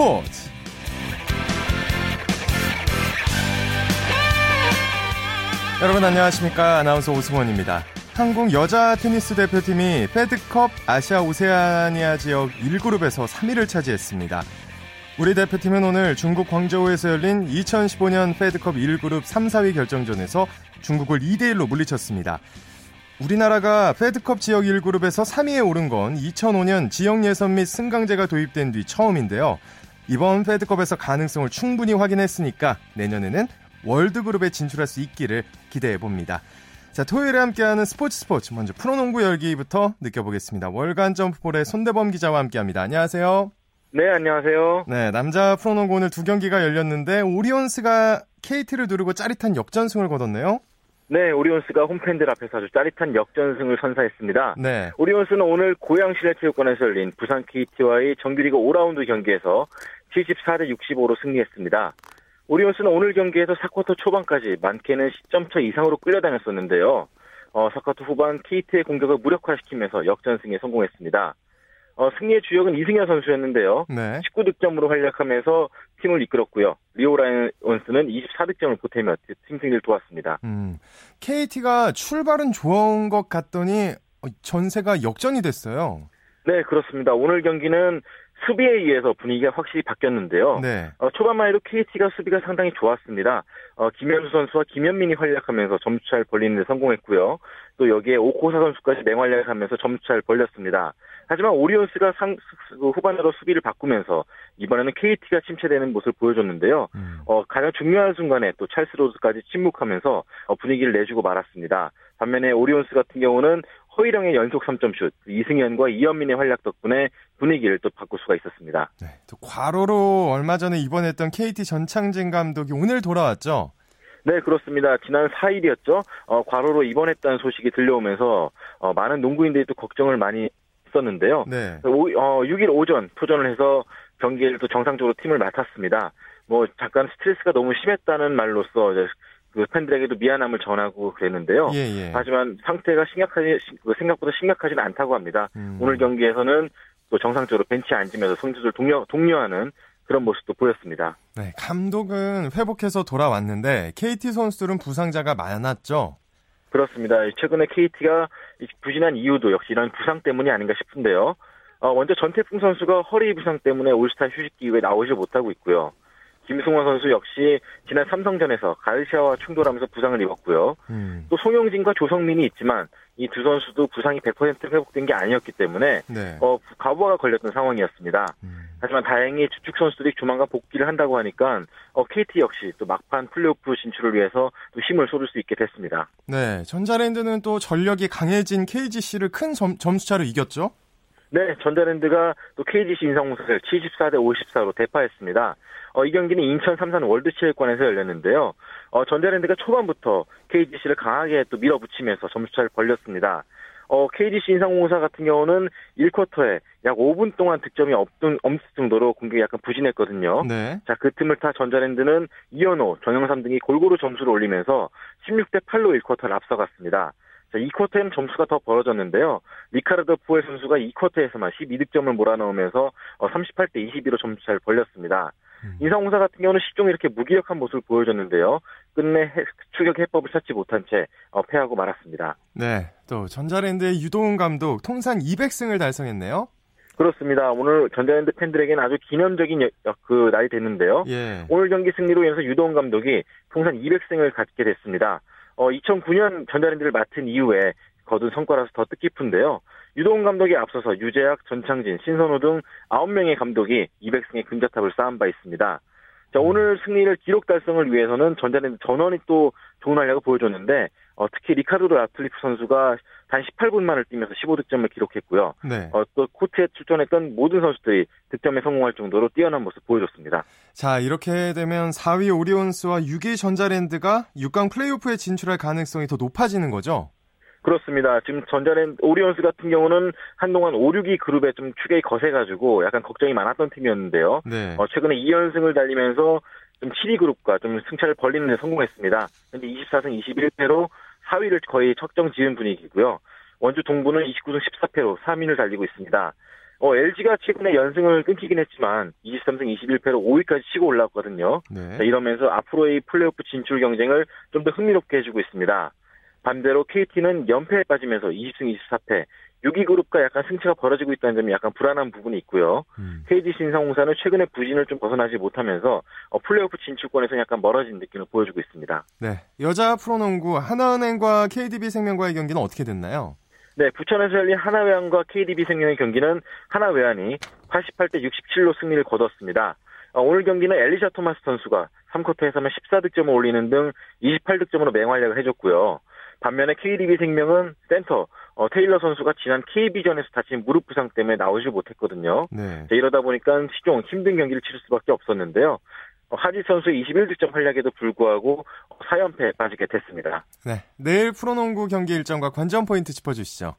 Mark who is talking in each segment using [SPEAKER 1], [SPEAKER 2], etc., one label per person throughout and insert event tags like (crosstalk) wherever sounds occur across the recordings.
[SPEAKER 1] 스포츠 여러분 안녕하십니까 아나운서 오승원입니다 한국 여자 테니스 대표팀이 패드컵 아시아 오세아니아 지역 1그룹에서 3위를 차지했습니다 우리 대표팀은 오늘 중국 광저우에서 열린 2015년 패드컵 1그룹 3, 4위 결정전에서 중국을 2대1로 물리쳤습니다. 우리나라가 패드컵 지역 1그룹에서 3위에 오른 건 2005년 지역 예선 및 승강제가 도입된 뒤 처음인데요. 이번 패드컵에서 가능성을 충분히 확인했으니까 내년에는 월드그룹에 진출할 수 있기를 기대해 봅니다. 자, 토요일에 함께하는 스포츠 스포츠 먼저 프로농구 열기부터 느껴보겠습니다. 월간 점프볼의 손대범 기자와 함께합니다. 안녕하세요.
[SPEAKER 2] 네, 안녕하세요.
[SPEAKER 1] 네, 남자 프로농구 오늘 두 경기가 열렸는데 오리온스가 KT를 누르고 짜릿한 역전승을 거뒀네요.
[SPEAKER 2] 네, 오리온스가 홈팬들 앞에서 아주 짜릿한 역전승을 선사했습니다.
[SPEAKER 1] 네.
[SPEAKER 2] 오리온스는 오늘 고양 실내 체육관에서 열린 부산 KT와의 정규리그 5라운드 경기에서 74대 65로 승리했습니다. 오리온스는 오늘 경기에서 4쿼터 초반까지 많게는 10점 차 이상으로 끌려다녔었는데요. 어, 4쿼터 후반 KT의 공격을 무력화시키면서 역전승에 성공했습니다. 어, 승리의 주역은 이승현 선수였는데요.
[SPEAKER 1] 네.
[SPEAKER 2] 19득점으로 활약하면서 팀을 이끌었고요. 리오 라이온스는 24득점을 보태며 팀 승리를 도왔습니다.
[SPEAKER 1] 음, KT가 출발은 좋은 것 같더니 전세가 역전이 됐어요.
[SPEAKER 2] 네, 그렇습니다. 오늘 경기는 수비에 의해서 분위기가 확실히 바뀌었는데요.
[SPEAKER 1] 네.
[SPEAKER 2] 어, 초반만 해도 KT가 수비가 상당히 좋았습니다. 어, 김현수 선수와 김현민이 활약하면서 점수차를 벌리는 데 성공했고요. 또 여기에 오코사 선수까지 맹활약하면서 점수차를 벌렸습니다. 하지만 오리온스가 상, 후반으로 수비를 바꾸면서 이번에는 KT가 침체되는 모습을 보여줬는데요. 음. 어, 가장 중요한 순간에 또 찰스 로드까지 침묵하면서 어, 분위기를 내주고 말았습니다. 반면에 오리온스 같은 경우는 허일영의 연속 3점슛, 이승현과 이현민의 활약 덕분에 분위기를 또 바꿀 수가 있었습니다.
[SPEAKER 1] 네, 또 과로로 얼마 전에 입원했던 KT 전창진 감독이 오늘 돌아왔죠?
[SPEAKER 2] 네, 그렇습니다. 지난 4일이었죠. 어, 과로로 입원했다는 소식이 들려오면서 어, 많은 농구인들이 또 걱정을 많이 했었는데요.
[SPEAKER 1] 네.
[SPEAKER 2] 오, 어, 6일 오전 토전을 해서 경기를 또 정상적으로 팀을 맡았습니다. 뭐 잠깐 스트레스가 너무 심했다는 말로써 그 팬들에게도 미안함을 전하고 그랬는데요.
[SPEAKER 1] 예, 예.
[SPEAKER 2] 하지만 상태가 심각하지 그 생각보다 심각하지는 않다고 합니다. 음. 오늘 경기에서는 또 정상적으로 벤치에 앉으면서 선수들 독려 독려하는 그런 모습도 보였습니다.
[SPEAKER 1] 네, 감독은 회복해서 돌아왔는데 KT 선수들은 부상자가 많았죠.
[SPEAKER 2] 그렇습니다. 최근에 KT가 부진한 이유도 역시 이런 부상 때문이 아닌가 싶은데요. 어, 먼저 전태풍 선수가 허리 부상 때문에 올스타 휴식기 이후에 나오지 못하고 있고요. 김승원 선수 역시 지난 삼성전에서 가르시아와 충돌하면서 부상을 입었고요. 음. 또 송영진과 조성민이 있지만 이 두 선수도 부상이 100% 회복된 게 아니었기 때문에 네. 어, 가부가 걸렸던 상황이었습니다. 음. 하지만 다행히 주축 선수들이 조만간 복귀를 한다고 하니까 어, KT 역시 또 막판 플레이오프 진출을 위해서 또 힘을 쏟을 수 있게 됐습니다.
[SPEAKER 1] 네, 전자랜드는 또 전력이 강해진 KGC를 큰 점, 점수차로 이겼죠?
[SPEAKER 2] 네, 전자랜드가 또 KGC 인상공사를 74대 54로 대파했습니다. 어, 이 경기는 인천 삼산 월드체육관에서 열렸는데요. 어, 전자랜드가 초반부터 KGC를 강하게 또 밀어붙이면서 점수차를 벌렸습니다. 어, KGC 인상공사 같은 경우는 1쿼터에 약 5분 동안 득점이 없던, 없을 정도로 공격이 약간 부진했거든요.
[SPEAKER 1] 네.
[SPEAKER 2] 자, 그 틈을 타 전자랜드는 이현호, 정영삼 등이 골고루 점수를 올리면서 16대 8로 1쿼터를 앞서갔습니다. 자, 2쿼터에는 점수가 더 벌어졌는데요. 리카르도 푸엘 선수가 2쿼터에서만 12득점을 몰아넣으면서 38대 22로 점수차를 벌렸습니다. 음. 인상공사 같은 경우는 시종 이렇게 무기력한 모습을 보여줬는데요. 끝내 추격 해법을 찾지 못한 채 어, 패하고 말았습니다.
[SPEAKER 1] 네, 또 전자랜드의 유동훈 감독 통산 200승을 달성했네요.
[SPEAKER 2] 그렇습니다. 오늘 전자랜드 팬들에게는 아주 기념적인 여, 그 날이 됐는데요.
[SPEAKER 1] 예.
[SPEAKER 2] 오늘 경기 승리로 인해서 유동훈 감독이 통산 200승을 갖게 됐습니다. 어, 2009년 전자랜드를 맡은 이후에 거둔 성과라서 더 뜻깊은데요. 유도훈 감독에 앞서서 유재학, 전창진, 신선우 등 9명의 감독이 200승의 금자탑을 쌓은 바 있습니다. 자, 오늘 승리를 기록 달성을 위해서는 전자랜드 전원이 또 좋은 활약을 보여줬는데, 어, 특히 리카르도 라틀리프 선수가 단 18분 만을 뛰면서 15득점을 기록했고요.
[SPEAKER 1] 네.
[SPEAKER 2] 어, 또 코트에 출전했던 모든 선수들이 득점에 성공할 정도로 뛰어난 모습 보여줬습니다.
[SPEAKER 1] 자, 이렇게 되면 4위 오리온스와 6위 전자랜드가 6강 플레이오프에 진출할 가능성이 더 높아지는 거죠?
[SPEAKER 2] 그렇습니다. 지금 전자랜드 오리온스 같은 경우는 한동안 5, 6위 그룹에 좀 추격이 거세가지고 약간 걱정이 많았던 팀이었는데요.
[SPEAKER 1] 네.
[SPEAKER 2] 어, 최근에 2연승을 달리면서 좀 7위 그룹과 좀 승차를 벌리는 데 성공했습니다. 현재 24승 21패로 4위를 거의 척정 지은 분위기고요. 원주 동부는 29승 14패로 3위를 달리고 있습니다. 어, LG가 최근에 연승을 끊기긴 했지만 23승 21패로 5위까지 치고 올라왔거든요. 네. 자, 이러면서 앞으로의 플레이오프 진출 경쟁을 좀 더 흥미롭게 해주고 있습니다. 반대로 KT는 연패에 빠지면서 20승 24패, 6위 그룹과 약간 승차가 벌어지고 있다는 점이 약간 불안한 부분이 있고요. 음. KG 신상공사는 최근에 부진을 좀 벗어나지 못하면서 어, 플레이오프 진출권에서 약간 멀어진 느낌을 보여주고 있습니다.
[SPEAKER 1] 네, 여자 프로농구 하나은행과 KDB생명과의 경기는 어떻게 됐나요?
[SPEAKER 2] 네, 부천에서 열린 하나외환과 KDB생명의 경기는 하나외환이 88대 67로 승리를 거뒀습니다. 어, 오늘 경기는 엘리샤 토마스 선수가 3쿼터에서만 14득점을 올리는 등 28득점으로 맹활약을 해줬고요. 반면에 KDB 생명은 센터 어, 테일러 선수가 지난 KB전에서 다친 무릎 부상 때문에 나오지 못했거든요. 네. 자, 이러다 보니까 시종 힘든 경기를 치를 수밖에 없었는데요. 어, 하지 선수의 21득점 활약에도 불구하고 4연패에 빠지게 됐습니다.
[SPEAKER 1] 네, 내일 프로농구 경기 일정과 관전 포인트 짚어주시죠.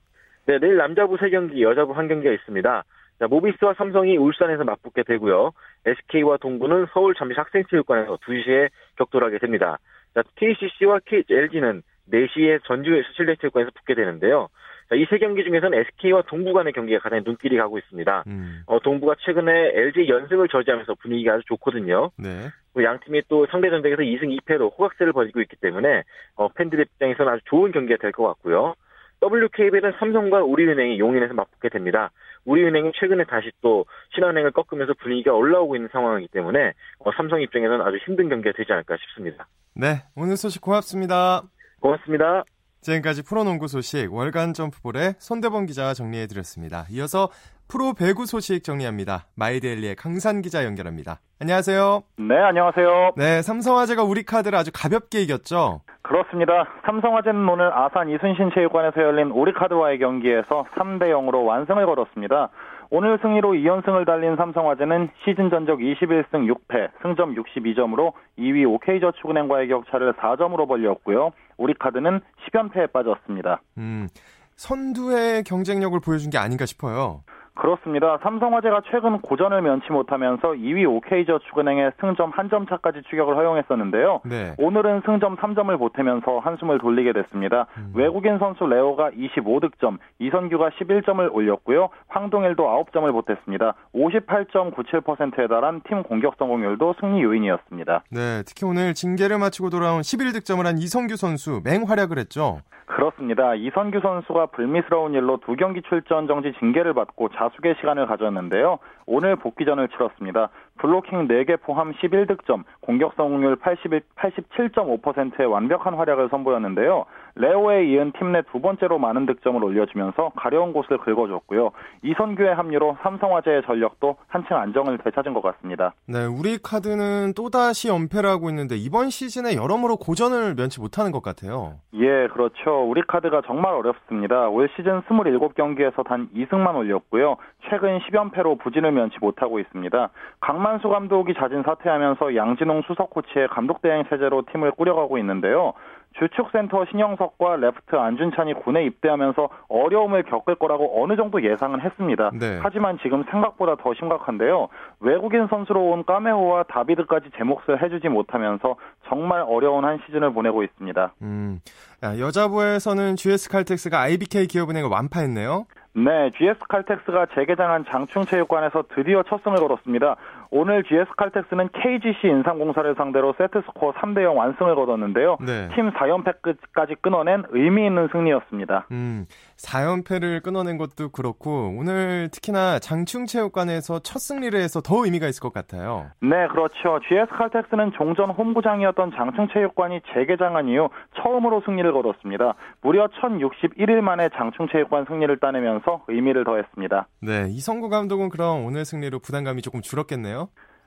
[SPEAKER 2] 네, 내일 남자부 3경기, 여자부 1경기가 있습니다. 자, 모비스와 삼성이 울산에서 맞붙게 되고요. SK와 동부는 서울 잠실 학생체육관에서 2시에 격돌하게 됩니다. 자, KCC와 K, LG는 4시에 전주 실내체육관에서 붙게 되는데요. 이 세 경기 중에서는 SK와 동부 간의 경기가 가장 눈길이 가고 있습니다. 음. 어, 동부가 최근에 LG 연승을 저지하면서 분위기가 아주 좋거든요. 네. 양 팀이 또 상대 전적에서 2승 2패로 호각세를 벌이고 있기 때문에 어, 팬들 입장에서는 아주 좋은 경기가 될 것 같고요. WKBL은 삼성과 우리은행이 용인에서 맞붙게 됩니다. 우리은행이 최근에 다시 또 신한은행을 꺾으면서 분위기가 올라오고 있는 상황이기 때문에 어, 삼성 입장에서는 아주 힘든 경기가 되지 않을까 싶습니다.
[SPEAKER 1] 네, 오늘 소식 고맙습니다.
[SPEAKER 2] 고맙습니다.
[SPEAKER 1] 지금까지 프로농구 소식 월간 점프볼의 손대범 기자가 정리해드렸습니다. 이어서 프로 배구 소식 정리합니다. 마이데일리의 강산 기자 연결합니다. 안녕하세요.
[SPEAKER 3] 네, 안녕하세요.
[SPEAKER 1] 네, 삼성화재가 우리 카드를 아주 가볍게 이겼죠?
[SPEAKER 3] 그렇습니다. 삼성화재는 오늘 아산 이순신 체육관에서 열린 우리 카드와의 경기에서 3대 0으로 완승을 거뒀습니다. 오늘 승리로 2연승을 달린 삼성화재는 시즌 전적 21승 6패, 승점 62점으로 2위 OK저축은행과의 격차를 4점으로 벌렸고요. 우리카드는 10연패에 빠졌습니다. 음,
[SPEAKER 1] 선두의 경쟁력을 보여준 게 아닌가 싶어요.
[SPEAKER 3] 그렇습니다. 삼성화재가 최근 고전을 면치 못하면서 2위 OK저축은행의 승점 한점 차까지 추격을 허용했었는데요. 네. 오늘은 승점 3점을 보태면서 한숨을 돌리게 됐습니다. 음. 외국인 선수 레오가 25득점, 이선규가 11점을 올렸고요. 황동일도 9점을 보탰습니다. 58.97%에 달한 팀 공격 성공률도 승리 요인이었습니다.
[SPEAKER 1] 네, 특히 오늘 징계를 마치고 돌아온 11득점을 한 이성규 선수 맹활약을 했죠.
[SPEAKER 3] 그렇습니다. 이선규 선수가 불미스러운 일로 두 경기 출전 정지 징계를 받고 자숙의 시간을 가졌는데요. 오늘 복귀전을 치렀습니다. 블로킹 4개 포함 11득점, 공격 성공률 81, 87.5%의 완벽한 활약을 선보였는데요. 레오에 이은 팀 내 두 번째로 많은 득점을 올려주면서 가려운 곳을 긁어줬고요. 이선규의 합류로 삼성화재의 전력도 한층 안정을 되찾은 것 같습니다.
[SPEAKER 1] 네, 우리 카드는 또다시 연패를 하고 있는데 이번 시즌에 여러모로 고전을 면치 못하는 것 같아요.
[SPEAKER 3] 예, 그렇죠. 우리 카드가 정말 어렵습니다. 올 시즌 27경기에서 단 2승만 올렸고요. 최근 10연패로 부진을 면치 못하고 있습니다. 강만수 감독이 자진 사퇴하면서 양진웅 수석 코치의 감독 대행 체제로 팀을 꾸려가고 있는데요. 주축 센터 신영석과 레프트 안준찬이 군에 입대하면서 어려움을 겪을 거라고 어느 정도 예상은 했습니다. 네. 하지만 지금 생각보다 더 심각한데요. 외국인 선수로 온 까메호와 다비드까지 제 몫을 해주지 못하면서 정말 어려운 한 시즌을 보내고 있습니다. 음,
[SPEAKER 1] 여자부에서는 GS 칼텍스가 IBK 기업은행을 완파했네요.
[SPEAKER 3] 네, GS 칼텍스가 재개장한 장충체육관에서 드디어 첫 승을 걸었습니다. 오늘 GS 칼텍스는 KGC 인삼공사를 상대로 세트 스코어 3대 0 완승을 거뒀는데요. 네. 팀 4연패까지 끊어낸 의미 있는 승리였습니다. 음,
[SPEAKER 1] 4연패를 끊어낸 것도 그렇고 오늘 특히나 장충체육관에서 첫 승리를 해서 더 의미가 있을 것 같아요.
[SPEAKER 3] 네, 그렇죠. GS 칼텍스는 종전 홈구장이었던 장충체육관이 재개장한 이후 처음으로 승리를 거뒀습니다. 무려 1061일 만에 장충체육관 승리를 따내면서 의미를 더했습니다.
[SPEAKER 1] 네, 이성구 감독은 그럼 오늘 승리로 부담감이 조금 줄었겠네요.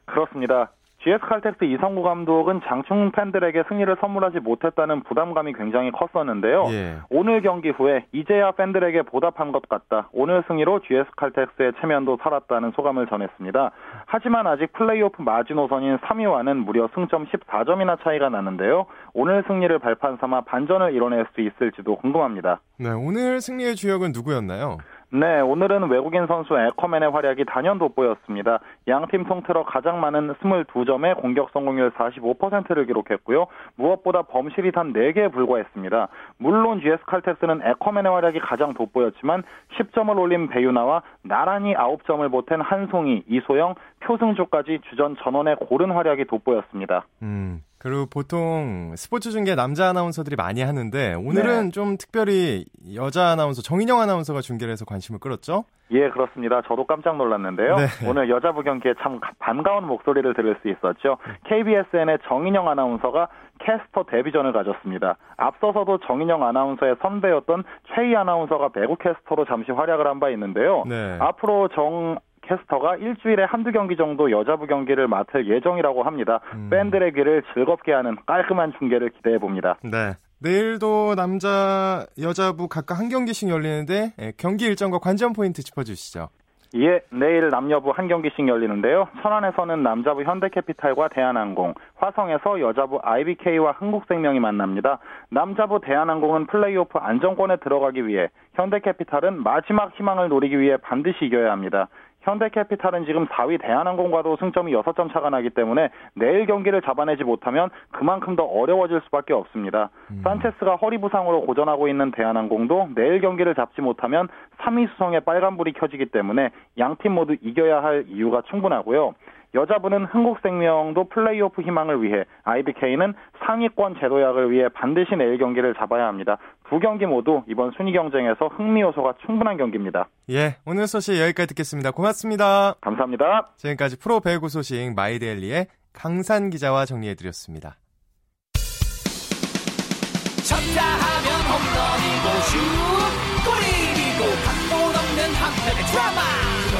[SPEAKER 3] 그렇습니다. GS 칼텍스 이성구 감독은 장충 팬들에게 승리를 선물하지 못했다는 부담감이 굉장히 컸었는데요. 예. 오늘 경기 후에 이제야 팬들에게 보답한 것 같다. 오늘 승리로 GS 칼텍스의 체면도 살았다는 소감을 전했습니다. 하지만 아직 플레이오프 마지노선인 3위와는 무려 승점 14점이나 차이가 나는데요. 오늘 승리를 발판 삼아 반전을 이뤄낼 수 있을지도 궁금합니다.
[SPEAKER 1] 네, 오늘 승리의 주역은 누구였나요?
[SPEAKER 3] 네, 오늘은 외국인 선수 에커맨의 활약이 단연 돋보였습니다. 양팀 통틀어 가장 많은 22점에 공격 성공률 45%를 기록했고요. 무엇보다 범실이 단 4개에 불과했습니다. 물론 GS 칼텍스는 에커맨의 활약이 가장 돋보였지만 10점을 올린 배유나와 나란히 9점을 보탠 한송이, 이소영, 표승주까지 주전 전원의 고른 활약이 돋보였습니다.
[SPEAKER 1] 음. 그리고 보통 스포츠 중계 남자 아나운서들이 많이 하는데 오늘은 네. 좀 특별히 여자 아나운서 정인영 아나운서가 중계를 해서 관심을 끌었죠?
[SPEAKER 3] 예, 그렇습니다. 저도 깜짝 놀랐는데요. 네. 오늘 여자부 경기에 참 반가운 목소리를 들을 수 있었죠. KBSN의 정인영 아나운서가 캐스터 데뷔전을 가졌습니다. 앞서서도 정인영 아나운서의 선배였던 최희 아나운서가 배구 캐스터로 잠시 활약을 한 바 있는데요. 네. 앞으로 정 캐스터가 일주일에 한두 경기 정도 여자부 경기를 맡을 예정이라고 합니다. 음. 팬들의 귀를 즐겁게 하는 깔끔한 중계를 기대해 봅니다.
[SPEAKER 1] 네. 내일도 남자, 여자부 각각 한 경기씩 열리는데 예, 경기 일정과 관전 포인트 짚어주시죠.
[SPEAKER 3] 예, 내일 남녀부 한 경기씩 열리는데요. 천안에서는 남자부 현대캐피탈과 대한항공, 화성에서 여자부 IBK와 흥국생명이 만납니다. 남자부 대한항공은 플레이오프 안정권에 들어가기 위해, 현대캐피탈은 마지막 희망을 노리기 위해 반드시 이겨야 합니다. 현대캐피탈은 지금 4위 대한항공과도 승점이 6점 차가 나기 때문에 내일 경기를 잡아내지 못하면 그만큼 더 어려워질 수밖에 없습니다. 음. 산체스가 허리 부상으로 고전하고 있는 대한항공도 내일 경기를 잡지 못하면 3위 수성에 빨간불이 켜지기 때문에 양팀 모두 이겨야 할 이유가 충분하고요. 여자분은 흥국생명도 플레이오프 희망을 위해 IBK는 상위권 제도약을 위해 반드시 내일 경기를 잡아야 합니다. 두 경기 모두 이번 순위 경쟁에서 흥미 요소가 충분한 경기입니다.
[SPEAKER 1] 예, 오늘 소식 여기까지 듣겠습니다. 고맙습니다.
[SPEAKER 3] 감사합니다.
[SPEAKER 1] 지금까지 프로 배구 소식 마이데일리의 강산 기자와 정리해드렸습니다.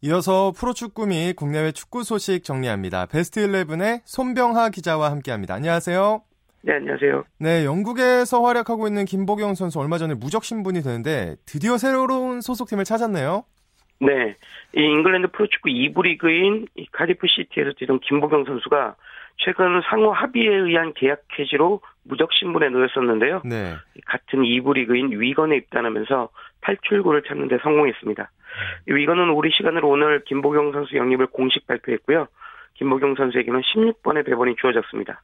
[SPEAKER 1] 이어서 프로축구 및 국내외 축구 소식 정리합니다. 베스트 11의 손병하 기자와 함께합니다. 안녕하세요.
[SPEAKER 4] 네, 안녕하세요.
[SPEAKER 1] 네, 영국에서 활약하고 있는 김보경 선수 얼마 전에 무적 신분이 됐는데 드디어 새로운 소속팀을 찾았네요.
[SPEAKER 4] 네, 이 잉글랜드 프로축구 2부 리그인 카디프 시티에서 뛰던 김보경 선수가 최근 상호 합의에 의한 계약 해지로 무적 신분에 놓였었는데요. 네. 같은 2부 리그인 위건에 입단하면서 탈출구를 찾는 데 성공했습니다. 이거는 우리 시간으로 오늘 김보경 선수 영입을 공식 발표했고요. 김보경 선수에게는 16번의 배번이 주어졌습니다.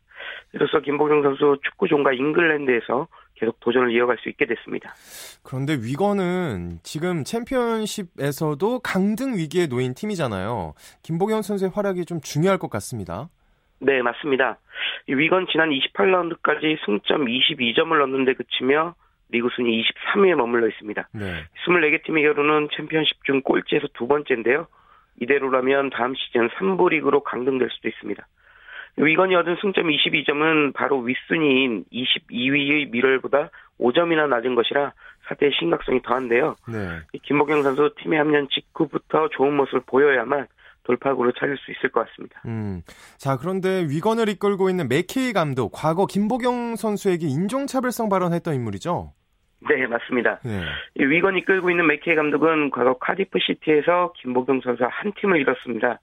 [SPEAKER 4] 이로써 김보경 선수 축구 종가 잉글랜드에서 계속 도전을 이어갈 수 있게 됐습니다.
[SPEAKER 1] 그런데 위건은 지금 챔피언십에서도 강등 위기에 놓인 팀이잖아요. 김보경 선수의 활약이 좀 중요할 것 같습니다.
[SPEAKER 4] 네, 맞습니다. 위건 지난 28라운드까지 승점 22점을 넣는데 그치며 리그 순위 23위에 머물러 있습니다. 네. 24개 팀의 결혼은 챔피언십 중 꼴찌에서 두 번째인데요. 이대로라면 다음 시즌 3부 리그로 강등될 수도 있습니다. 위건이 얻은 승점 22점은 바로 윗순위인 22위의 미럴보다 5점이나 낮은 것이라 사태의 심각성이 더한데요. 네. 김보경 선수 팀에 합류한 직후부터 좋은 모습을 보여야만 돌파구를 찾을 수 있을 것 같습니다. 음.
[SPEAKER 1] 자, 그런데 위건을 이끌고 있는 맥케이 감독, 과거 김보경 선수에게 인종차별성 발언했던 인물이죠?
[SPEAKER 4] 네, 맞습니다. 네. 위건이 이끌고 있는 맥케이 감독은 과거 카디프 시티에서 김보경 선수와 한 팀을 이뤘습니다.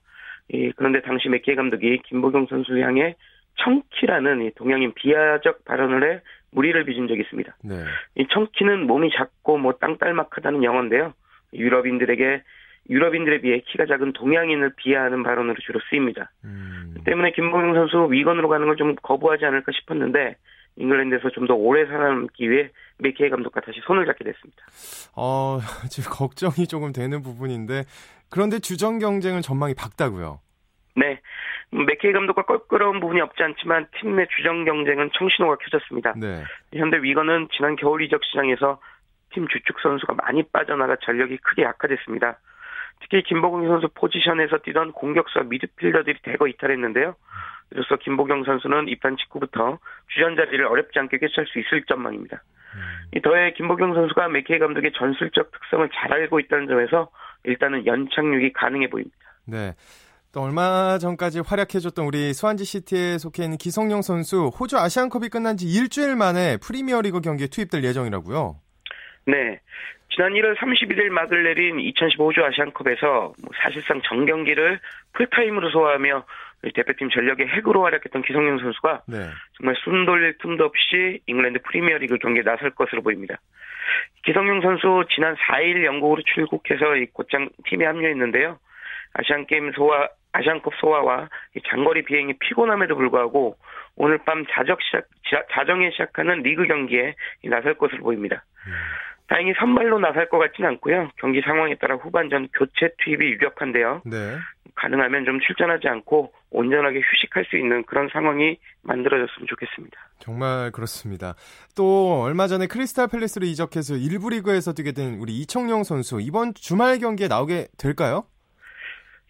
[SPEAKER 4] 예, 그런데 당시 맥케이 감독이 김보경 선수 향해 청키라는 동양인 비하적 발언을 해 무리를 빚은 적이 있습니다. 네. 이 청키는 몸이 작고 뭐 땅딸막하다는 영어인데요. 유럽인들에게 유럽인들에 비해 키가 작은 동양인을 비하하는 발언으로 주로 쓰입니다. 음. 때문에 김보경 선수 위건으로 가는 걸 좀 거부하지 않을까 싶었는데 잉글랜드에서 좀 더 오래 살아남기 위해 맥케이 감독과 다시 손을 잡게 됐습니다.
[SPEAKER 1] 어, (laughs) 지금 걱정이 조금 되는 부분인데 그런데 주전 경쟁은 전망이 밝다고요.
[SPEAKER 4] 네. 맥케이 감독과 껄끄러운 부분이 없지 않지만 팀 내 주전 경쟁은 청신호가 켜졌습니다. 네. 현대 위건은 지난 겨울 이적 시장에서 팀 주축 선수가 많이 빠져나가 전력이 크게 약화됐습니다. 특히 김보경 선수 포지션에서 뛰던 공격수 미드필더들이 대거 이탈했는데요. 그래서 김보경 선수는 입단 직후부터 주전 자리를 어렵지 않게 꿰찰 수 있을 전망입니다. 음. 더해 김보경 선수가 맥케이 감독의 전술적 특성을 잘 알고 있다는 점에서 일단은 연착륙이 가능해 보입니다.
[SPEAKER 1] 네. 또 얼마 전까지 활약해줬던 우리 수완지 시티에 속해 있는 기성용 선수 호주 아시안컵이 끝난 지 일주일 만에 프리미어리그 경기에 투입될 예정이라고요.
[SPEAKER 4] 네. 지난 1월 31일 막을 내린 2015 호주 아시안컵에서 뭐 사실상 전 경기를 풀타임으로 소화하며 대표팀 전력의 핵으로 활약했던 기성용 선수가 네. 정말 숨 돌릴 틈도 없이 잉글랜드 프리미어리그 경기에 나설 것으로 보입니다. 기성용 선수 지난 4일 영국으로 출국해서 곧장 팀에 합류했는데요. 아시안 게임 소화 아시안컵 소화와 장거리 비행의 피곤함에도 불구하고 오늘 밤 자적 시작, 자정에 시작하는 리그 경기에 나설 것으로 보입니다. 음. 다행히 선발로 나설 것 같지는 않고요. 경기 상황에 따라 후반전 교체 투입이 유력한데요. 네. 가능하면 좀 출전하지 않고 온전하게 휴식할 수 있는 그런 상황이 만들어졌으면 좋겠습니다.
[SPEAKER 1] 정말 그렇습니다. 또 얼마 전에 크리스탈 팰리스로 이적해서 일부 리그에서 뛰게 된 우리 이청용 선수 이번 주말 경기에 나오게 될까요?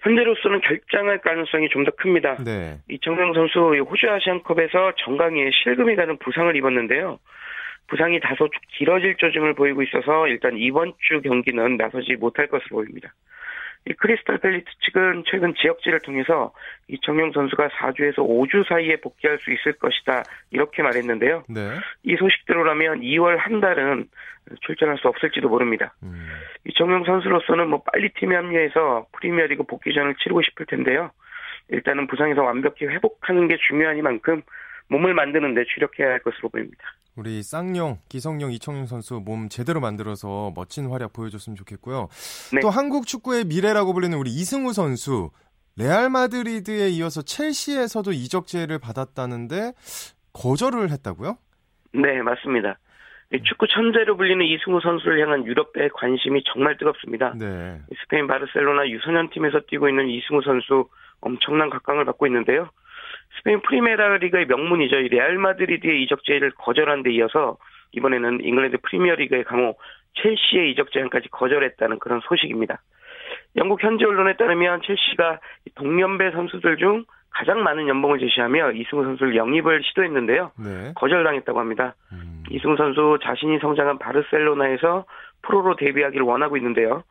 [SPEAKER 4] 현재로서는 결장할 가능성이 좀 더 큽니다. 네. 이청용 선수 호주 아시안컵에서 정강이에 실금이 가는 부상을 입었는데요. 부상이 다소 길어질 조짐을 보이고 있어서 일단 이번 주 경기는 나서지 못할 것으로 보입니다. 이 크리스탈 팰리스 측은 최근 지역지를 통해서 이청용 선수가 4주에서 5주 사이에 복귀할 수 있을 것이다 이렇게 말했는데요. 네. 이 소식대로라면 2월 한 달은 출전할 수 없을지도 모릅니다. 음. 이청용 선수로서는 뭐 빨리 팀에 합류해서 프리미어리그 복귀전을 치르고 싶을 텐데요. 일단은 부상에서 완벽히 회복하는 게 중요하니만큼 몸을 만드는 데 주력해야 할 것으로 보입니다.
[SPEAKER 1] 우리 쌍용, 기성용, 이청용 선수 몸 제대로 만들어서 멋진 활약 보여줬으면 좋겠고요. 네. 또 한국 축구의 미래라고 불리는 우리 이승우 선수, 레알 마드리드에 이어서 첼시에서도 이적 제의를 받았다는데 거절을 했다고요?
[SPEAKER 4] 네, 맞습니다. 축구 천재로 불리는 이승우 선수를 향한 유럽의 관심이 정말 뜨겁습니다. 네. 스페인 바르셀로나 유소년 팀에서 뛰고 있는 이승우 선수 엄청난 각광을 받고 있는데요. 스페인 프리메라 리그의 명문이죠. 레알 마드리드의 이적 제의를 거절한 데 이어서 이번에는 잉글랜드 프리미어 리그의 강호 첼시의 이적 제안까지 거절했다는 그런 소식입니다. 영국 현지 언론에 따르면 첼시가 동년배 선수들 중 가장 많은 연봉을 제시하며 이승우 선수를 영입을 시도했는데요. 네. 거절당했다고 합니다. 음. 이승우 선수 자신이 성장한 바르셀로나에서 프로로 데뷔하기를 원하고 있는데요.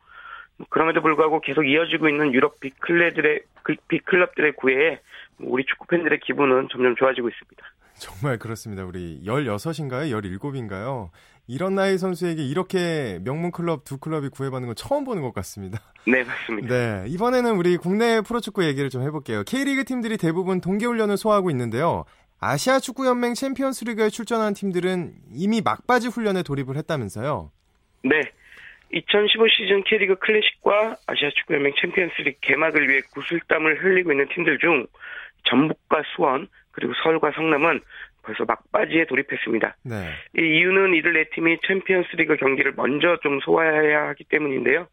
[SPEAKER 4] 그럼에도 불구하고 계속 이어지고 있는 유럽 빅클레들의 그 빅클럽들의 구애에 우리 축구 팬들의 기분은 점점 좋아지고 있습니다.
[SPEAKER 1] 정말 그렇습니다. 우리 16인가요? 17인가요? 이런 나이 선수에게 이렇게 명문 클럽 두 클럽이 구애받는 건 처음 보는 것 같습니다.
[SPEAKER 4] 네, 맞습니다.
[SPEAKER 1] 네, 이번에는 우리 국내 프로축구 얘기를 좀 해볼게요. K리그 팀들이 대부분 동계훈련을 소화하고 있는데요. 아시아 축구연맹 챔피언스 리그에 출전한 팀들은 이미 막바지 훈련에 돌입을 했다면서요?
[SPEAKER 4] 네. 2015 시즌 K리그 클래식과 아시아 축구연맹 챔피언스리그 개막을 위해 구슬땀을 흘리고 있는 팀들 중 전북과 수원 그리고 서울과 성남은 벌써 막바지에 돌입했습니다. 네. 이 이유는 이들 네 팀이 챔피언스리그 경기를 먼저 좀 소화해야 하기 때문인데요.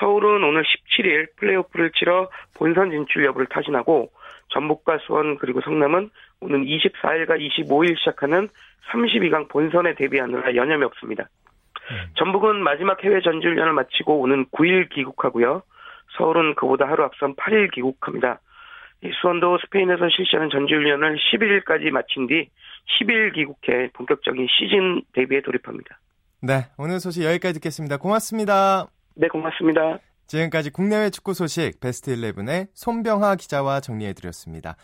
[SPEAKER 4] 서울은 오늘 17일 플레이오프를 치러 본선 진출 여부를 타진하고 전북과 수원 그리고 성남은 오는 24일과 25일 시작하는 32강 본선에 데뷔하느라 여념이 없습니다. 음. 전북은 마지막 해외 전지훈련을 마치고 오는 9일 귀국하고요. 서울은 그보다 하루 앞선 8일 귀국합니다. 수원도 스페인에서 실시하는 전지훈련을 11일까지 마친 뒤 10일 귀국해 본격적인 시즌 대비에 돌입합니다.
[SPEAKER 1] 네, 오늘 소식 여기까지 듣겠습니다. 고맙습니다.
[SPEAKER 4] 네, 고맙습니다.
[SPEAKER 1] 지금까지 국내외 축구 소식 베스트 11의 손병하 기자와 정리해드렸습니다.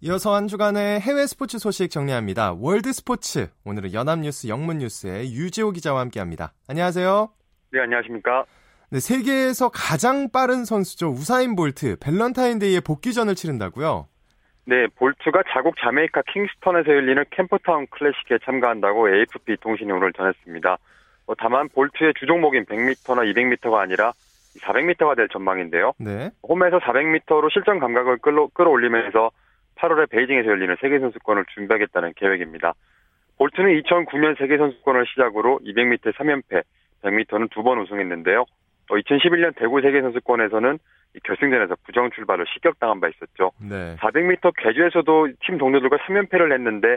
[SPEAKER 1] 이어서 한 주간의 해외 스포츠 소식 정리합니다. 월드 스포츠 오늘은 연합뉴스 영문뉴스의 유지호 기자와 함께 합니다. 안녕하세요.
[SPEAKER 5] 네, 안녕하십니까.
[SPEAKER 1] 네, 세계에서 가장 빠른 선수죠. 우사인 볼트 밸런타인데이에 복귀전을 치른다고요?
[SPEAKER 5] 네, 볼트가 자국 자메이카 킹스턴에서 열리는 캠퍼다운 클래식에 참가한다고 AFP 통신이 오늘 전했습니다. 어, 다만 볼트의 주종목인 100m나 200m가 아니라 400m가 될 전망인데요. 네. 홈에서 400m로 실전 감각을 끌어, 끌어올리면서 8월에 베이징에서 열리는 세계선수권을 준비하겠다는 계획입니다. 볼트는 2009년 세계선수권을 시작으로 200m 3연패, 100m는 두 번 우승했는데요. 2011년 어, 대구 세계선수권에서는 결승전에서 부정 출발을 실격당한 바 있었죠. 네. 400m 개주에서도 팀 동료들과 3연패를 했는데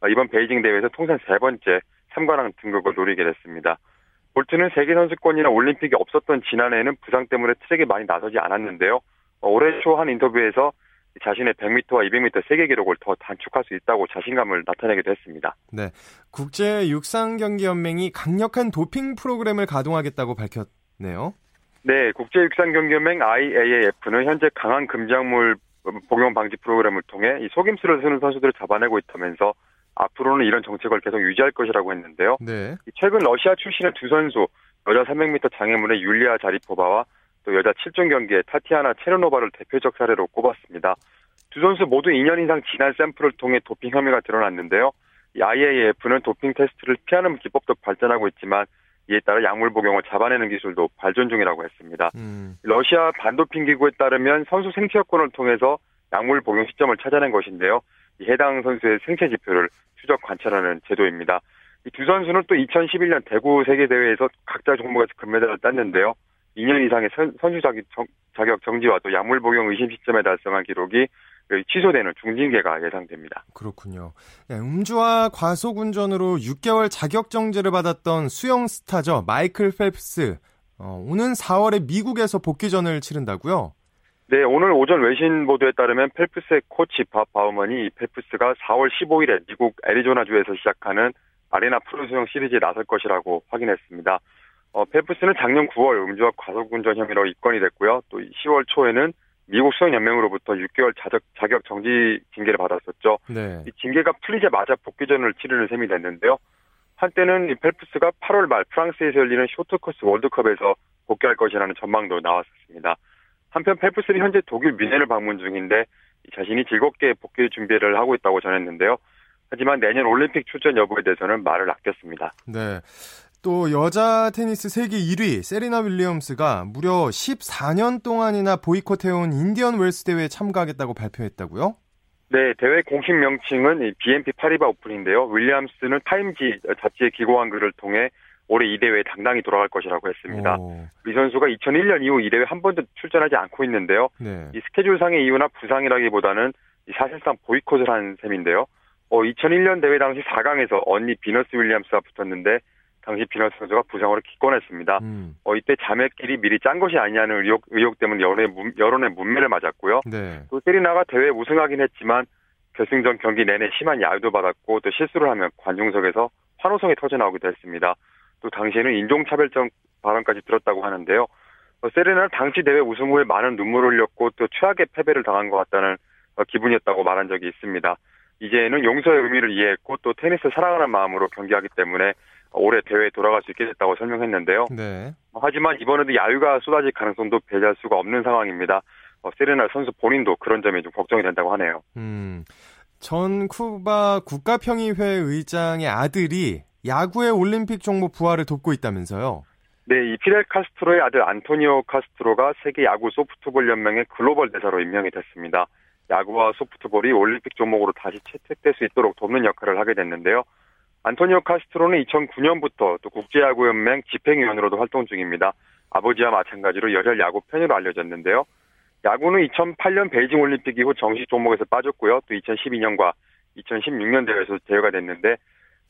[SPEAKER 5] 어, 이번 베이징 대회에서 통산 세 번째 3관왕 등극을 노리게 됐습니다. 볼트는 세계선수권이나 올림픽이 없었던 지난해에는 부상 때문에 트랙에 많이 나서지 않았는데요. 어, 올해 초 한 인터뷰에서 자신의 100m와 200m 세계 기록을 더 단축할 수 있다고 자신감을 나타내기도 했습니다.
[SPEAKER 1] 네. 국제 육상 경기 연맹이 강력한 도핑 프로그램을 가동하겠다고 밝혔네요.
[SPEAKER 5] 네, 국제 육상 경기 연맹 IAAF는 현재 강한 금작물 복용 방지 프로그램을 통해 이 속임수를 쓰는 선수들을 잡아내고 있다면서 앞으로는 이런 정책을 계속 유지할 것이라고 했는데요. 네. 최근 러시아 출신의 두 선수 여자 300m 장애물의 율리아 자리포바와 또 여자 7종 경기의 타티아나 체르노바를 대표적 사례로 꼽았습니다. 두 선수 모두 2년 이상 지난 샘플을 통해 도핑 혐의가 드러났는데요. 이 IAAF는 도핑 테스트를 피하는 기법도 발전하고 있지만 이에 따라 약물 복용을 잡아내는 기술도 발전 중이라고 했습니다. 음. 러시아 반도핑 기구에 따르면 선수 생체 여건을 통해서 약물 복용 시점을 찾아낸 것인데요. 해당 선수의 생체 지표를 추적 관찰하는 제도입니다. 이 두 선수는 또 2011년 대구 세계대회에서 각자 종목에서 금메달을 땄는데요. 2년 이상의 선, 수 자격 정지와 또 약물 복용 의심 시점에 달성한 기록이 취소되는 중징계가 예상됩니다.
[SPEAKER 1] 그렇군요. 네, 음주와 과속 운전으로 6개월 자격 정지를 받았던 수영 스타죠 마이클 펠프스. 어, 오는 4월에 미국에서 복귀전을 치른다고요?
[SPEAKER 5] 네, 오늘 오전 외신 보도에 따르면 펠프스의 코치 밥 바우먼이 펠프스가 4월 15일에 미국 애리조나주에서 시작하는 아레나 프로수영 시리즈에 나설 것이라고 확인했습니다. 어, 펠프스는 작년 9월 음주와 과속운전 혐의로 입건이 됐고요. 또 10월 초에는 미국 수영연맹으로부터 6개월 자격, 자격 정지 징계를 받았었죠. 네. 이 징계가 풀리자마자 복귀전을 치르는 셈이 됐는데요. 한때는 이 펠프스가 8월 말 프랑스에서 열리는 쇼트코스 월드컵에서 복귀할 것이라는 전망도 나왔었습니다. 한편 펠프스는 현재 독일 미네를 방문 중인데 자신이 즐겁게 복귀 준비를 하고 있다고 전했는데요. 하지만 내년 올림픽 출전 여부에 대해서는 말을 아꼈습니다.
[SPEAKER 1] 네. 또 여자 테니스 세계 1위 세리나 윌리엄스가 무려 14년 동안이나 보이콧해온 인디언 웰스 대회에 참가하겠다고 발표했다고요?
[SPEAKER 5] 네, 대회 공식 명칭은 BNP 파리바 오픈인데요. 윌리엄스는 타임지 잡지에 기고한 글을 통해 올해 이 대회에 당당히 돌아갈 것이라고 했습니다. 오. 이 선수가 2001년 이후 이 대회 한 번도 출전하지 않고 있는데요. 네. 이 스케줄상의 이유나 부상이라기보다는 사실상 보이콧을 한 셈인데요. 어, 2001년 대회 당시 4강에서 언니 비너스 윌리엄스와 붙었는데 당시 비너스 선수가 부상으로 기권했습니다. 음. 어, 이때 자매끼리 미리 짠 것이 아니냐는 의혹, 의혹 때문에 여론의, 여론의 문매를 맞았고요. 네. 또 세리나가 대회 우승하긴 했지만 결승전 경기 내내 심한 야유도 받았고 또 실수를 하면 관중석에서 환호성이 터져나오기도 했습니다. 또 당시에는 인종차별적 발언까지 들었다고 하는데요. 어, 세리나는 당시 대회 우승 후에 많은 눈물을 흘렸고 또 최악의 패배를 당한 것 같다는 어, 기분이었다고 말한 적이 있습니다. 이제는 용서의 의미를 이해했고 또 테니스 사랑하는 마음으로 경기하기 때문에 올해 대회에 돌아갈 수 있게 됐다고 설명했는데요. 네. 하지만 이번에도 야유가 쏟아질 가능성도 배제할 수가 없는 상황입니다. 어, 세레나 선수 본인도 그런 점이 좀 걱정이 된다고 하네요. 음,
[SPEAKER 1] 전 쿠바 국가평의회 의장의 아들이 야구의 올림픽 종목 부활을 돕고 있다면서요?
[SPEAKER 5] 네, 이 피델 카스트로의 아들 안토니오 카스트로가 세계 야구 소프트볼 연맹의 글로벌 대사로 임명이 됐습니다. 야구와 소프트볼이 올림픽 종목으로 다시 채택될 수 있도록 돕는 역할을 하게 됐는데요. 안토니오 카스트로는 2009년부터 또 국제야구연맹 집행위원으로도 활동 중입니다. 아버지와 마찬가지로 열혈 야구 팬으로 알려졌는데요. 야구는 2008년 베이징 올림픽 이후 정식 종목에서 빠졌고요. 또 2012년과 2016년 대회에서 제외가 됐는데